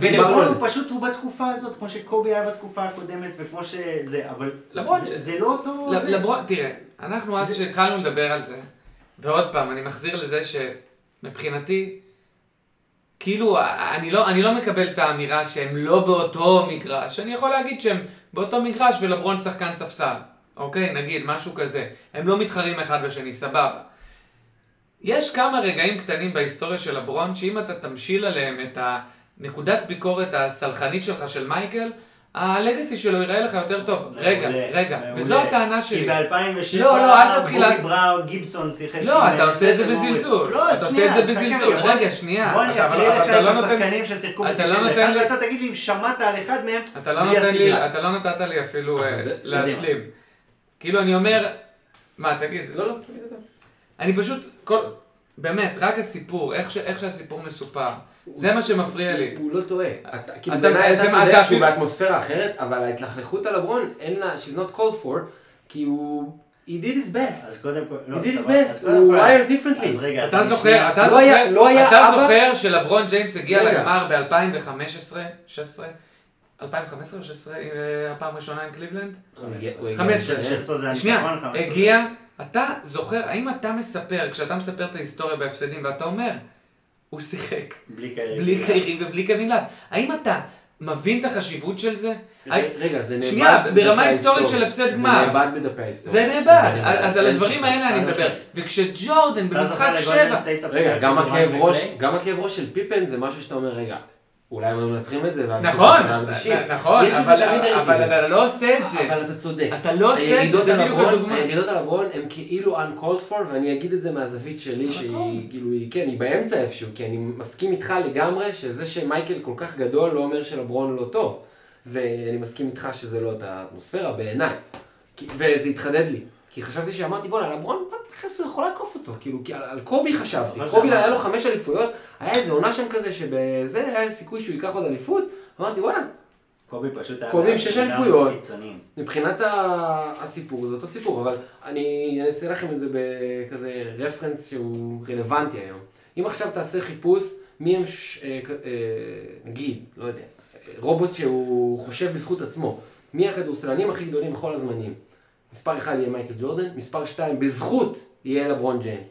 ולברון הוא פשוט, הוא בתקופה הזאת, כמו שקובי היה בתקופה הקודמת, וכמו שזה, אבל לברון זה- ש- זה לא אותו... לברון, תראה, אנחנו אז כשהתחלנו לדבר על זה, ועוד פעם, אני מחזיר לזה שמבחינתי, כאילו, אני לא, אני לא מקבל את האמירה שהם לא באותו מגרש. אני יכול להגיד שהם באותו מגרש ולברון שחקן ספסל. אוקיי? נגיד, משהו כזה. הם לא מתחרים אחד בשני, סבבה. יש כמה רגעים קטנים בהיסטוריה של לברון, שאם אתה תמשיל עליהם את הנקודת ביקורת הסלחנית שלך של מייקל, הלגאסי שלו ייראה לך יותר טוב. רגע, מעולה, רגע, מעולה. וזו הטענה כי שלי. ב-2007, לא, לא, אל תתחיל בובי בראון, גיבסון שיחק... לא, עם, אתה אה, עושה את זה. בזלזול. לא, אתה עושה שנייה, את זה בזלזול. בוא- רגע, שנייה. בוא אני אתה- אקריא לך אתה את לא נותן- השחקנים ששיחקו אתה לא נותן ב-91, לי- ואתה תגיד לי אם שמעת על אחד מהם אתה לא בלי נותן לי, הסדרה. אתה לא נתת לי אפילו אה, זה- להשלים. כאילו אני אומר, מה תגיד, לא, לא, תגיד את זה. אני פשוט, כל, באמת, רק הסיפור, איך ש- איך שהסיפור מסופר, זה מה שמפריע לי. הוא לא טועה. אתה- כאילו אתה- בעיניי אתה זה- צודק שהוא באטמוספירה אחרת, אבל ההתלכלכות על לברון, אין לה, she's not called for, כי הוא, he did his best. אז קודם כל, לא, he did his best, הוא wired differently. אז רגע, אתה זוכר, אתה לא זוכר, לא אתה זוכר שלברון ג'יימס הגיע. לגמר ב-2015, 16? 2015 או 16, אה, הפעם הראשונה עם קליבלנד? הוא הגיע- הוא הגיע 15. לשש. 16 זה הניצחון, 15. הגיע, אתה זוכר, האם אתה מספר, כשאתה מספר את ההיסטוריה בהפסדים ואתה אומר, הוא שיחק בלי קיירי. בלי קיירי ובלי קווין האם אתה מבין את החשיבות של זה? רגע, זה נאבד שנייה, ברמה. היסטורית של הפסד גמר. זה נאבד בדפי ההיסטוריה. זה נאבד, אז על הדברים. האלה אני מדבר. וכשג'ורדן במשחק שבע, רגע? גם הכאב ראש של פיפן זה משהו שאתה אומר, רגע, אולי הם היו מנצחים את זה. נכון, נכון, אבל. אתה לא עושה את זה. אבל אתה צודק. אתה לא עושה את זה, זה בדיוק הדוגמה. הירידות על הברון הם כאילו uncalled for, ואני אגיד את זה מהזווית שלי, שהיא נכון. כאילו, היא, כן, היא באמצע איפשהו, כי אני מסכים איתך לגמרי שזה שמייקל כל כך גדול לא אומר שלברון לא טוב. ואני מסכים איתך שזה לא את האטמוספירה בעיניי. וזה התחדד לי. כי חשבתי שאמרתי, בואנה, לברון, תכלס הוא יכול לעקוף אותו. כאילו, כי על, על קובי חשבתי. קובי היה לו חמש אליפויות, היה איזה עונה שם כזה שבזה היה סיכוי שהוא ייקח עוד אליפות. אמרתי, וואלה, קובי פשוט היה... קובי עם שש אליפויות. מבחינת ה- הסיפור זה אותו סיפור, אבל אני אעשה לכם את זה בכזה רפרנס שהוא רלוונטי היום. אם עכשיו תעשה חיפוש, מי הם, ש... אה, אה, נגיד, לא יודע, אה, רובוט שהוא חושב בזכות עצמו, מי הכדורסלנים הכי גדולים בכל הזמנים? מספר 1 יהיה מייקל ג'ורדן, מספר 2 בזכות יהיה לברון ג'יימס.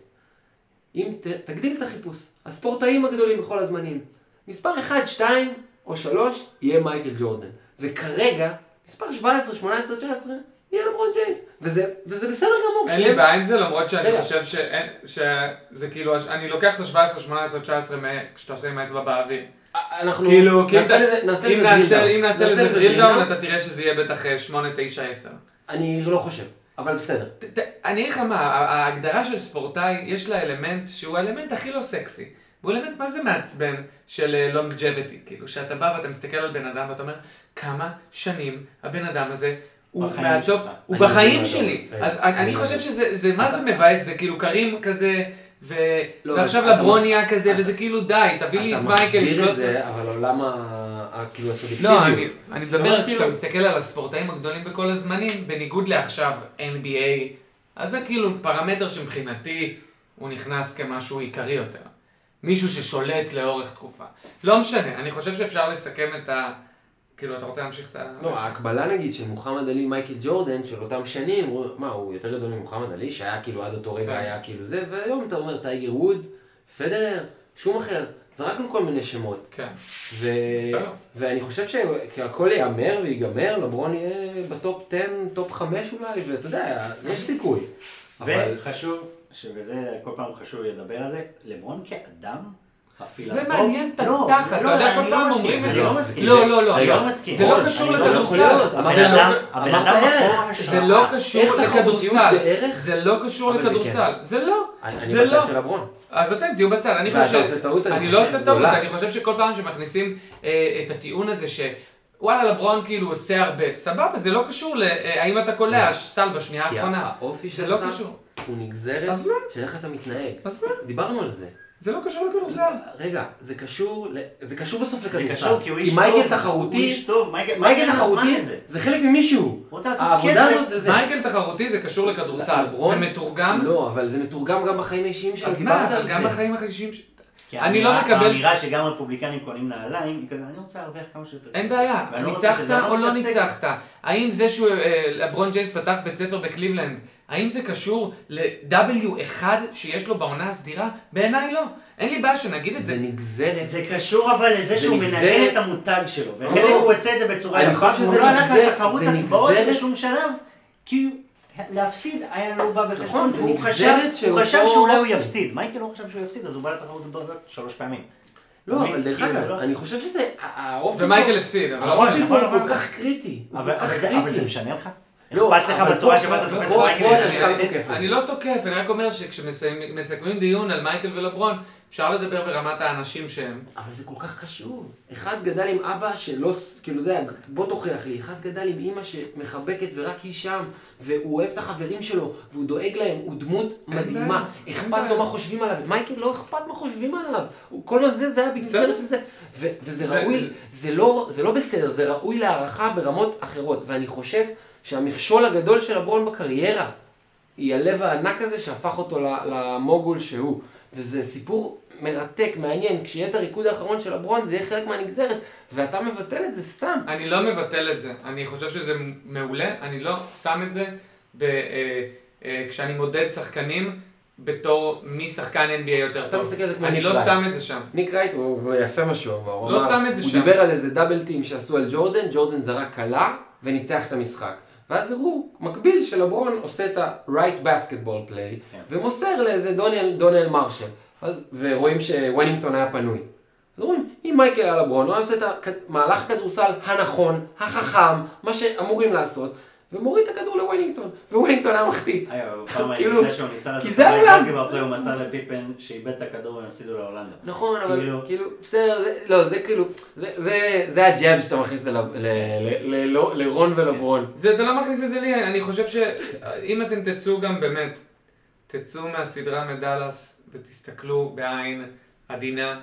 אם ת, תגדיל את החיפוש, הספורטאים הגדולים בכל הזמנים, מספר 1, 2 או 3 יהיה מייקל ג'ורדן. וכרגע, מספר 17, 18, 19 יהיה לברון ג'יימס. וזה, וזה בסדר גמור. אין לי בעיה עם זה, למרות שאני רגע. חושב שאין- שזה כאילו, אני לוקח את ה-17, 18, 19 מה- כשאתה עושה עם האצבע באוויר. אנחנו כאילו, נעשה לזה- לזה נעשה-. אם נעשה לזה down, down. אתה תראה שזה יהיה בטח אה, 8, 9, 10. אני לא חושב, אבל בסדר. ת- ת- אני אגיד לך מה, ה- ההגדרה של ספורטאי, יש לה אלמנט שהוא האלמנט הכי לא סקסי. הוא אלמנט מה זה מעצבן של לונגג'ביטי, כאילו שאתה בא ואתה מסתכל על בן אדם ואתה אומר, כמה שנים הבן אדם הזה הוא בחיים מהטופ, שלך. הוא אני בחיים לא שלי. אז אני- חושב לא שזה, זה- מה זה מבאס, זה כאילו קרים כזה, ו- לא, ועכשיו אתה- לברון אתה- נהיה כזה, אתה- וזה כאילו די, תביא לי את אתה מייקל עם מסביר את 13. זה, אבל עולם ה... כאילו הסובייקטיביות. לא, אני, אני מדבר כשאתה כאילו- מסתכל על הספורטאים הגדולים בכל הזמנים, בניגוד לעכשיו NBA, אז זה כאילו פרמטר שמבחינתי הוא נכנס כמשהו עיקרי יותר. מישהו ששולט לאורך תקופה. לא משנה, אני חושב שאפשר לסכם את ה... כאילו, אתה רוצה להמשיך את ה... לא, ההקבלה נגיד של מוחמד עלי מייקל ג'ורדן של אותם שנים, הוא- מה, הוא יותר גדול ממוחמד עלי, שהיה כאילו עד אותו רגע כן. היה כאילו זה, והיום אתה אומר טייגר וודס, פדרר, שום אחר, זרקנו כל מיני שמות. כן. ו... ואני חושב שהכל ייאמר וייגמר, לברון יהיה ב top 10, top 5 אולי, ואתה יודע, יש סיכוי. אבל וחשוב, שבזה כל פעם חשוב לדבר על זה, לברון כאדם. זה מעניין את לא, התחת, לא, אתה יודע, אני כל לא פעם מסכים, אומרים את אני זה. לא מסכים. לא, לא, לא, אני לא. לא מסכים. זה לא קשור לא לכדורסל. אמרת- זה לא- לא קשור לכדורסל. זה לא קשור לכדורסל. זה לא. זה לא. אז אתם תהיו בצד, אני חושב... אני לא עושה טעות. אני חושב שכל פעם שמכניסים אה, את הטיעון הזה ש... וואלה, לברון כאילו עושה הרבה, סבבה, זה לא קשור להאם אתה קולע סל בשנייה כי האחרונה. האופי זה לא שלך. הוא נגזרת? של איך אתה מתנהג. אז מה? דיברנו על זה. זה לא קשור לכדורסל. רגע, זה קשור, ל- זה קשור בסוף זה לכדורסל. קשור כי הוא איש טוב. מייקל הוא תחרותי, איש טוב, מייקל מייקל מייקל תחרותי זה. זה חלק ממישהו. הוא רוצה לעשות העבודה כסף. הזאת זה זה. מייקל תחרותי זה קשור לכדורסל. זה מתורגם. לא, אבל זה מתורגם גם בחיים האישיים שלי, אז מה, גם זה. בחיים החדשים... ש- כי אני לא מקבל- האמירה שגם רפובליקנים קונים נעליים, היא כזה, אני רוצה להרוויח כמה שיותר. אין כסף." בעיה, לא ניצחת אני או לא ניצחת? האם זה שהוא, אה, לברון ג'יימס פתח בית ספר בקליבלנד, האם זה קשור ל-W1 שיש לו בעונה הסדירה? בעיניי לא. אין לי בעיה שנגיד את זה זה. נגזרת. זה קשור אבל לזה זה שהוא מנהל את המותג שלו, וחלק לא. הוא עושה את זה בצורה אני יפה, שזה לא הלך נגזרת- לתחרות זה הטבעות נגזרת- בשום שלב, כי להפסיד היה לא בא בחשבון, נכון, זה נגזרת הוא חשב שאולי הוא. יפסיד, מייקל לא חשב שהוא יפסיד, אז הוא בא לתחרות הטבעות שלוש פעמים. לא? אבל דרך זה אגב, לא- אני חושב שזה, האופי ומייקל הפסיד, אבל האופי נכון, פה הוא. כל כך קריטי. הוא אבל זה-. משנה לך? לא, אכפת לך בצורה פה- שבה אתה פה- תופס את פה- מייקל פה אתה יפסיד? סתם יפסיד? תוקף. אני לא תוקף, אני רק אומר שכשמסכמים דיון על מייקל ולברון, אפשר לדבר ברמת האנשים שהם. אבל זה כל כך חשוב. אחד גדל עם אבא שלא, כאילו, אתה יודע, בוא תוכיח לי. אחד גדל עם אימא שמחבקת ורק היא שם, והוא אוהב את החברים שלו, והוא דואג להם, הוא דמות מדהימה. אכפת. לו מה חושבים עליו. מייקל לא אכפת מה חושבים עליו. כל הזה זה היה בגזרת. של זה. וזה זה- ראוי, לא, זה לא בסדר, זה ראוי להערכה ברמות אחרות. ואני חושב שהמכשול הגדול של לברון בקריירה, היא הלב הענק הזה שהפך אותו למוגול שהוא. וזה סיפור מרתק, מעניין, כשיהיה את הריקוד האחרון של לברון זה יהיה חלק מהנגזרת, ואתה מבטל את זה סתם. אני לא מבטל את זה, אני חושב שזה מעולה, אני לא שם את זה ב, אה, אה, כשאני מודד שחקנים בתור מי שחקן NBA יותר אתה טוב. מסתכל על זה כמו אני ניק לא רייט. שם את זה שם. ניק רייט הוא הוא יפה מה שהוא אמר, הוא לא שם את זה הוא שם. דיבר על איזה דאבל טים שעשו על ג'ורדן, ג'ורדן זרק קלה וניצח את המשחק. ואז הראו, מקביל שלברון עושה את ה-right basketball play, כן. ומוסר לאיזה דוניאל, דוניאל מרשל. אז, ורואים שוונינגטון היה פנוי. אז אם אם מייקל היה לברון, הוא היה עושה את המהלך הכדורסל הנכון, החכם, מה שאמורים לעשות, ומוריד את הכדור לוויינינגטון, וויינינגטון היה מחטיא. כאילו, כי זה העולם. פליי, הוא מסר לפיפן שאיבד את הכדור והם הפסידו להולנדה. נכון, אבל כאילו- כאילו, בסדר, זה- לא, זה כאילו, זה- הג'אב שאתה מכניס לא- לרון ולברון. זה, אתה לא מכניס את זה לי, אני חושב שאם אתם תצאו גם באמת, תצאו מהסדרה מדאלאס ותסתכלו בעין עדינה,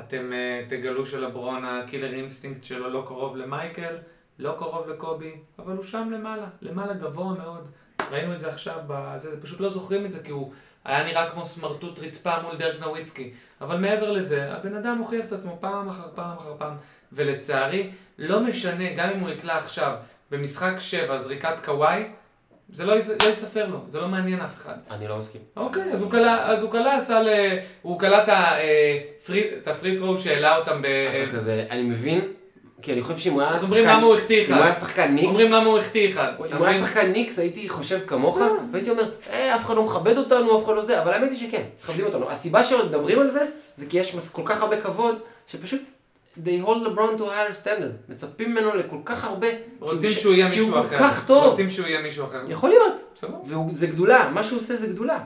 אתם uh, תגלו שלברון הקילר אינסטינקט שלו לא קרוב למייקל, לא קרוב לקובי, אבל הוא שם למעלה, למעלה גבוה מאוד. ראינו את זה עכשיו, בזה, פשוט לא זוכרים את זה כי הוא היה נראה כמו סמרטוט רצפה מול דרק נוויצקי. אבל מעבר לזה, הבן אדם הוכיח את עצמו פעם אחר פעם אחר פעם, ולצערי, לא משנה, גם אם הוא יקלע עכשיו במשחק 7 זריקת קוואי, זה לא, לא יספר לו, זה לא מעניין אף אחד. אני לא מסכים. אוקיי, אז הוא קלע, אז הוא קלע, עשה ל... הוא קלע את אה, פרי- את הפרי ת'רו שהעלה אותם ב... אתה כזה, אני מבין, כי אני חושב שאם הוא היה אז אומרים למה הוא החטיא אם הוא היה אחד. שחקן ניקס, אומרים למה הוא החטיא אחד. אם הוא היה? שחקן ניקס הייתי חושב כמוך, והייתי אומר, אה, אף אחד לא מכבד אותנו, אף אחד לא זה, אבל האמת היא שכן, מכבדים אותנו. הסיבה שמדברים על זה, זה כי יש כל כך הרבה כבוד, שפשוט, they hold LeBron to a higher standard. מצפים ממנו לכל כך הרבה, רוצים שהוא יהיה כי הוא מישהו כל אחר. כך טוב. רוצים שהוא יהיה מישהו אחר. יכול להיות, בסדר. וזה גדולה, מה שהוא עושה זה גדולה.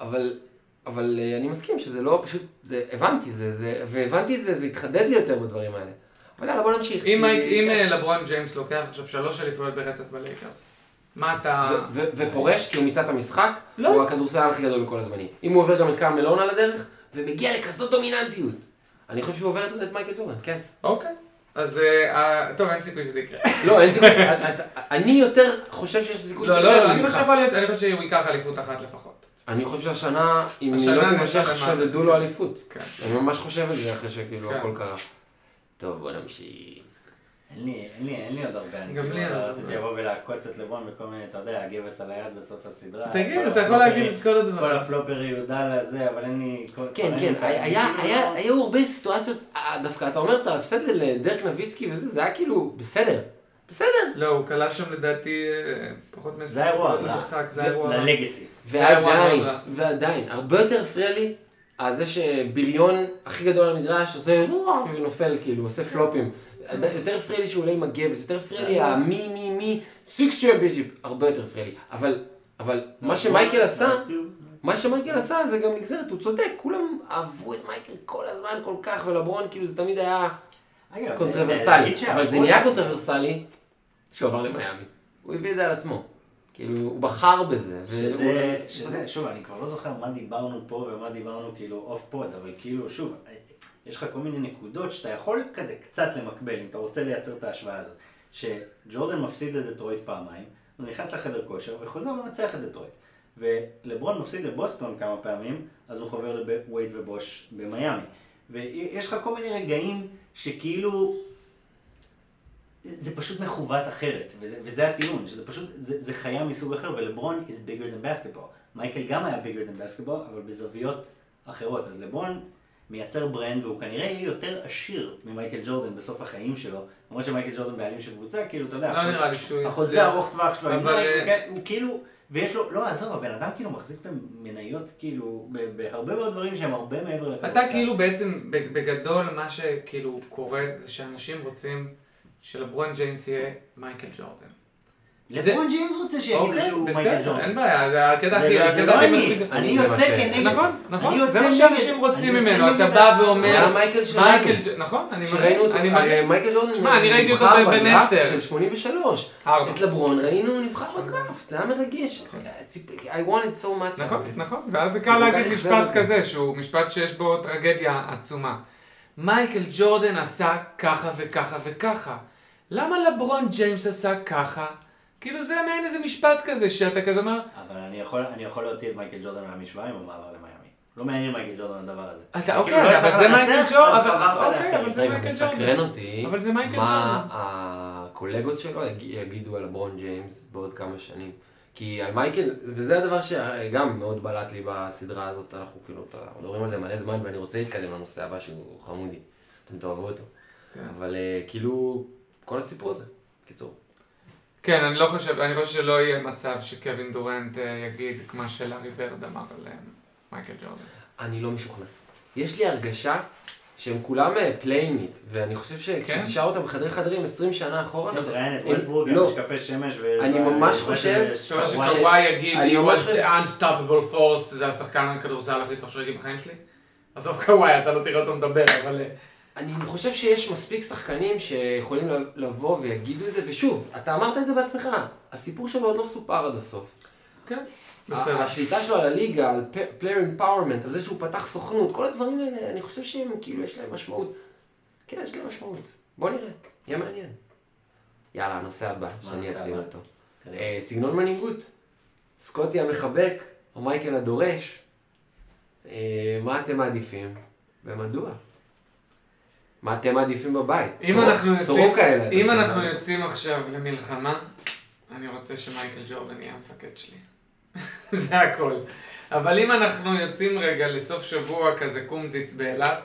אבל, אבל אה, אני מסכים שזה לא פשוט, זה, הבנתי, זה, זה, והבנתי את זה, זה התחדד לי יותר בדברים האלה. אבל יאללה, בוא נמשיך. אם כי- אם אה, לברון ג'יימס לוקח עכשיו שלוש אליפויות ברצף בלייקרס, מה אתה... ו- ו- ופורש כי הוא מיצה את המשחק, לא. הוא הכדורסלן הכי גדול בכל הזמנים. אם הוא עובר גם את קרמלון על הדרך, ומגיע לכזאת דומיננטיות. אני חושב שהוא עובר את מייקל ג'ורדן, כן. אוקיי. אז אה, אה, טוב, אין סיכוי שזה יקרה. לא, אין סיכוי, אני יותר חושב שיש סיכוי לא, שזה לא, יקרה לא, אני ממך. חושב על- אני חושב שהוא ייקח אליפות אחת לפחות. אני חושב שהשנה, אם היא לא תימשך. שדדו לו אליפות. כן. אני ממש חושב על זה אחרי שכאילו כן. הכל קרה. טוב, בוא נמשיך. אין לי, אין לי, אין לי עוד הרבה, אני גם כאילו לי אין עוד רציתי. לבוא ולעקוץ את לבון בכל מיני, אתה יודע, הגבס על היד בסוף הסדרה. תגיד, אתה יכול להגיד את כל הדברים. כל הפלופרי יהודה לזה, אבל אין לי... כן, כן, היה- היה- היה- לא- היו הרבה סיטואציות, אה, דווקא אתה אומר את ההפסד לדרק נביצקי וזה, זה היה כאילו בסדר. בסדר. לא, הוא קלע שם לדעתי אה, פחות מ... זה האירוע פחות הרע. משחק, זה האירוע. ל legacy. ועדיין. ועדיין, הרבה יותר הפריע לי על זה שהבריון הכי גדול במגרש עושה ונופל, כאילו, עושה פלופים. יותר הפריע לי שהוא עולה עם הגבס, יותר הפריע לי ה me me me six championship, הרבה יותר הפריע לי. אבל, אבל מה שמייקל עשה, מה שמייקל עשה זה גם נגזרת, הוא צודק, כולם אהבו את מייקל כל הזמן כל כך, ולברון כאילו זה תמיד היה קונטרוברסלי, להגיד אבל זה נהיה קונטרוברסלי שהוא עבר למיאמי. הוא הביא את זה על עצמו. כאילו, הוא בחר בזה. שזה, והוא- שזה, שוב, אני כבר לא זוכר מה דיברנו פה ומה דיברנו כאילו off pod, אבל כאילו, שוב, יש לך כל מיני נקודות שאתה יכול כזה קצת למקבל, אם אתה רוצה לייצר את ההשוואה הזאת. שג'ורדן מפסיד לדטרויט פעמיים, הוא נכנס לחדר כושר וחוזר ומנצח את דטרויט. ולברון מפסיד לבוסטון כמה פעמים, אז הוא חובר לווייד ובוש במיאמי. ויש לך כל מיני רגעים שכאילו זה פשוט מכוות אחרת, וזה, וזה הטיעון, שזה פשוט, זה, זה חיה מסוג אחר, ולברון is bigger than basketball. מייקל גם היה bigger than basketball, אבל בזוויות אחרות. אז לברון מייצר ברנד, והוא כנראה יהיה יותר עשיר ממייקל ג'ורדן בסוף החיים שלו, למרות שמייקל ג'ורדן בעלים של קבוצה, כאילו, אתה יודע, לא נראה לי שהוא החוזה. ארוך טווח שלו, אבל. אה, הוא כאילו, ויש לו, לא, עזוב, הבן אדם כאילו מחזיק במניות, כאילו, בהרבה מאוד דברים שהם הרבה מעבר לכדורסל. אתה כאילו בעצם, בגדול, מה שכאילו קורה זה שאנשים רוצים שלברון ג'יימס יהיה מייקל ג'ורדן. לברון ג'יימס רוצה שיגידו אוקיי, שהוא מייקל בסדר, ג'ורדן. אין בעיה, זה הקטע הכי, זה לא אני. אני יוצא ש- כנגד... נכון, אני נכון, יוצא זה מה נגד- שאנשים רוצים אני ממנו, אתה נגד בא ואומר, מייקל שלנו. מייקל, ג'- נכון, אני שראינו אותו, אני הרי מבין. מייקל ג'ורדן תשמע, אני ראיתי אותו נבחר בן בדראפט עשר. של 83. ארבע. את לברון ראינו נבחר בדראפט, זה היה מרגש. ציפ- I want it so much. נכון, נכון, ואז זה קל להגיד משפט. כזה, שהוא משפט שיש בו טרגדיה עצומה. מייקל ג'ורדן עשה ככה וככה וככה. למה לברון ג'יימס עשה ככה? כאילו זה מעין איזה משפט כזה, שאתה כזה אומר, אבל אני יכול, אני יכול להוציא את מייקל ג'ורדן מהמשוואה עם המעבר למיאמי. לא מעניין מייקל ג'ורדן הדבר הזה. אתה כאילו, אוקיי, אבל זה מייקל ג'ורדן, אבל- אוקיי, זה מייקל מסקרן ג'ורדן. אותי, מה. הקולגות שלו יג- יגידו על לברון ג'יימס בעוד כמה שנים. כי על מייקל, וזה הדבר שגם מאוד בלט לי בסדרה הזאת, אנחנו כאילו, מדברים על זה מלא זמן ואני רוצה להתקדם לנושא הבא שהוא חמודי. אתם תאהבו אותו. כן. אבל אה, כאילו, כל הסיפור הזה. קיצור. כן, אני לא חושב, אני חושב שלא יהיה מצב שקווין דורנט אה, יגיד מה שלארי ברד אמר על אה, מייקל ג'ורדן. אני לא משוכנע. יש לי הרגשה שהם כולם פליימיט, ואני חושב כן? שכשתשאר אותם בחדרי חדרים 20 שנה אחורה, אתה ראיין את ווסטבורג, לא. משקפי שמש, ו... אני ממש חושב שקוואי יגיד, אני he ממש was the unstoppable force, זה השחקן הכדורסל הכי טוב שראיתי בחיים שלי? עזוב קוואי, אתה לא תראה אותו מדבר, אבל... אני חושב שיש מספיק שחקנים שיכולים לבוא ויגידו את זה, ושוב, אתה אמרת את זה בעצמך, הסיפור שלו עוד לא סופר עד הסוף. כן, בסדר. השליטה שלו על הליגה, על player empowerment, על זה שהוא פתח סוכנות, כל הדברים האלה, אני חושב שהם כאילו יש להם משמעות. כן, יש להם משמעות. בוא נראה, יהיה מעניין. יאללה, הנושא הבא, שאני הבא? אותו. קדימה. אה, סגנון מנהיגות. סקוטי המחבק, או מייקל הדורש. אה, מה אתם מעדיפים ומדוע? מה אתם מעדיפים בבית? אם סורוק- אנחנו יוצאים. אם אנחנו? יוצאים עכשיו למלחמה, אני רוצה שמייקל ג'ורדן יהיה המפקד שלי. זה הכל. אבל אם אנחנו יוצאים רגע לסוף שבוע כזה קומציץ באילת,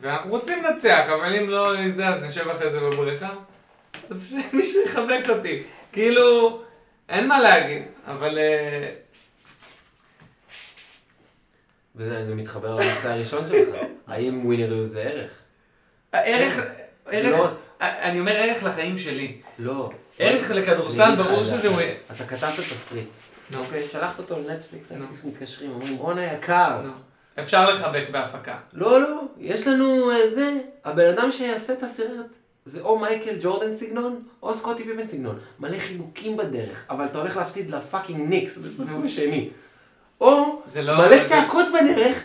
ואנחנו רוצים לנצח, אבל אם לא זה, אז נשב אחרי זה בבריכה, אז שמישהו יחבק אותי. כאילו, אין מה להגיד, אבל... אה, וזה זה מתחבר לנושא הראשון שלך. האם ווינריות זה ערך? הערך, זה ערך, לא- אני אומר ערך לחיים שלי. לא. ערך לכדורסל, ברור. שזה... הוא- אתה כתבת תסריט. נו. אוקיי, שלחת אותו לנטפליקס, נו. נטפליקס מתקשרים, אומרים, רון היקר. אפשר לחבק בהפקה. לא, לא, יש לנו אה, זה, הבן אדם שיעשה את הסרט. זה או מייקל ג'ורדן סגנון, או סקוטי פיפן סגנון. מלא חיבוקים בדרך, אבל אתה הולך להפסיד ל fucking ניקס בסיבוב השני. או זה לא... מלא זה- צעקות בדרך,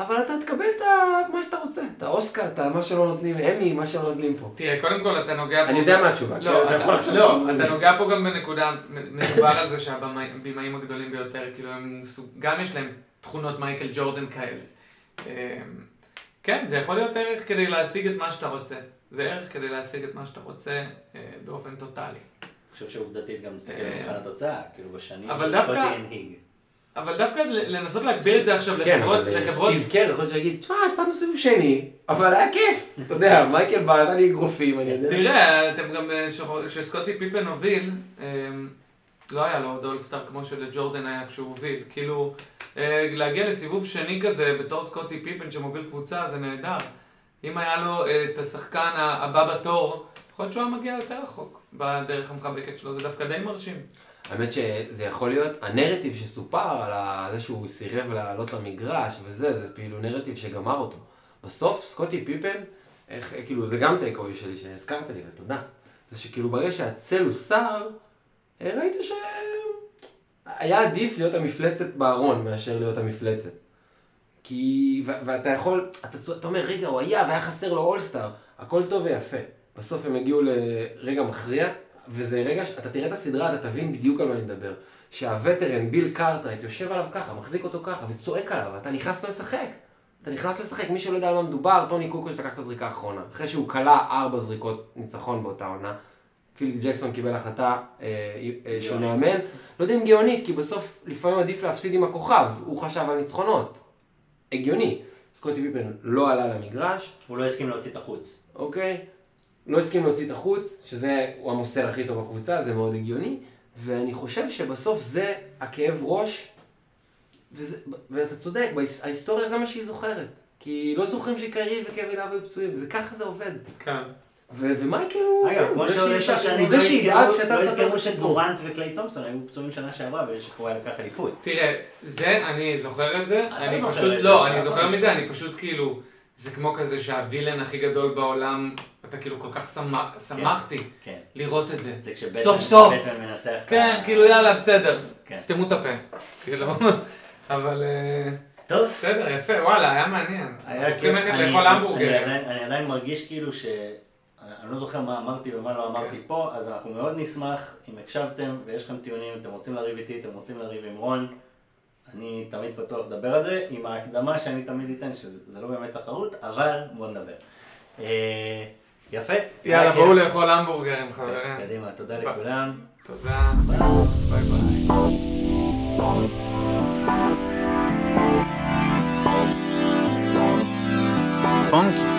אבל אתה תקבל את מה שאתה רוצה. את האוסקר, את מה שלא נותנים, אמי, מה שלא נותנים פה. תראה, קודם כל אתה נוגע פה... אני יודע מה התשובה. לא, אתה לא, אתה נוגע פה גם בנקודה, מדובר על זה שהבמאים הגדולים ביותר, כאילו הם סוג, גם יש להם תכונות מייקל ג'ורדן כאלה. אמ, כן, זה יכול להיות ערך כדי להשיג את מה שאתה רוצה. זה ערך כדי להשיג את מה שאתה רוצה אה, באופן טוטאלי. אני חושב שעובדתית גם מסתכל אה, במבחן התוצאה, כאילו בשנים שסקוטי הנהיג. אבל דווקא לנסות להגביר את זה עכשיו כן, לחברות, אבל אה, סטיב קר יכול להיות שיגיד, תשמע, הפסדנו סיבוב שני, אבל היה כיף. אתה יודע, מייקל בא, נתן לי אגרופים, אני יודע. תראה, אתם גם, אה, כשסקוטי פיפן הוביל, אמ, לא היה לו עוד אולסטאר כמו שלג'ורדן היה כשהוא הוביל. כאילו, אה, להגיע לסיבוב שני כזה בתור סקוטי פיפן שמוביל קבוצה, זה נהדר. אם היה לו אה, את השחקן הבא בתור, יכול להיות שהוא היה מגיע יותר רחוק בדרך המחבקת שלו, זה דווקא די מרשים. האמת שזה יכול להיות, הנרטיב שסופר על זה שהוא סירב לעלות למגרש וזה, זה כאילו נרטיב שגמר אותו. בסוף סקוטי פיפן, איך, כאילו זה גם טייק אווי שלי שהזכרת לי, ותודה. זה שכאילו ברגע שהצל הוסר, אה, ראית שהיה עדיף להיות המפלצת בארון מאשר להיות המפלצת. כי, ו- ואתה יכול, אתה, אתה אומר, רגע, הוא היה והיה חסר לו אולסטאר, הכל טוב ויפה. בסוף הם הגיעו לרגע מכריע, וזה רגע, אתה תראה את הסדרה, אתה תבין בדיוק על מה אני מדבר. שה veteran, ביל קרטרייט, יושב עליו ככה, מחזיק אותו ככה, וצועק עליו, אתה נכנס לשחק. אתה נכנס לשחק, מי שלא יודע על מה מדובר, טוני קוקוץ' לקח את הזריקה האחרונה. אחרי שהוא קלע ארבע זריקות ניצחון באותה עונה, פיליק ג'קסון קיבל החלטה אה, אה, של. מאמן. לא יודע אם גאונית, כי בסוף לפעמים עדיף להפסיד עם הכוכב, הוא חשב על ניצחונות. הגיוני. סקוטי פיפן לא עלה למגרש, הוא לא הסכים להוציא את החוץ. אוקיי? לא הסכים להוציא את החוץ, שזה הוא המוסר הכי טוב בקבוצה, זה מאוד הגיוני, ואני חושב שבסוף זה הכאב ראש, וזה, ואתה צודק, ההיסטוריה זה מה שהיא זוכרת. כי לא זוכרים שקיירי וקווין לאב היו פצועים, זה ככה זה עובד. כן. ו- ומייקל הוא, אגב, כן, כמו זה לא שידאג יזכרו- שאתה לא יזכרו. שדורנט וקליי תומפסון היו פצועים שנה שעברה ושקוואי לקח אליפות. תראה, זה, אני זוכר את זה, אני פשוט, את זה, לא, אני זוכר מזה, אני פשוט כאילו, זה כמו כזה שהווילן הכי גדול בעולם, אתה כאילו כל כך שמח- שמחתי כן. לראות את זה. סוף סוף. מנצח. כן, כאילו יאללה, בסדר, כן. סתמו את הפה. כאילו, אבל אה, טוב. בסדר, יפה, וואלה, היה מעניין. היה כיף. אני-. עדיין- אני עדיין מרגיש כאילו ש... אני לא זוכר מה אמרתי ומה לא אמרתי כן. פה, אז אנחנו מאוד נשמח אם הקשבתם ויש לכם טיעונים, אתם רוצים לריב איתי, אתם רוצים לריב עם רון, אני תמיד פתוח לדבר על זה, עם ההקדמה שאני תמיד אתן, שזה לא באמת תחרות, אבל בואו נדבר. יפה. יאללה, בואו. לאכול המבורגרים, חברים. קדימה, תודה. לכולם. תודה. ביי ביי. פונקי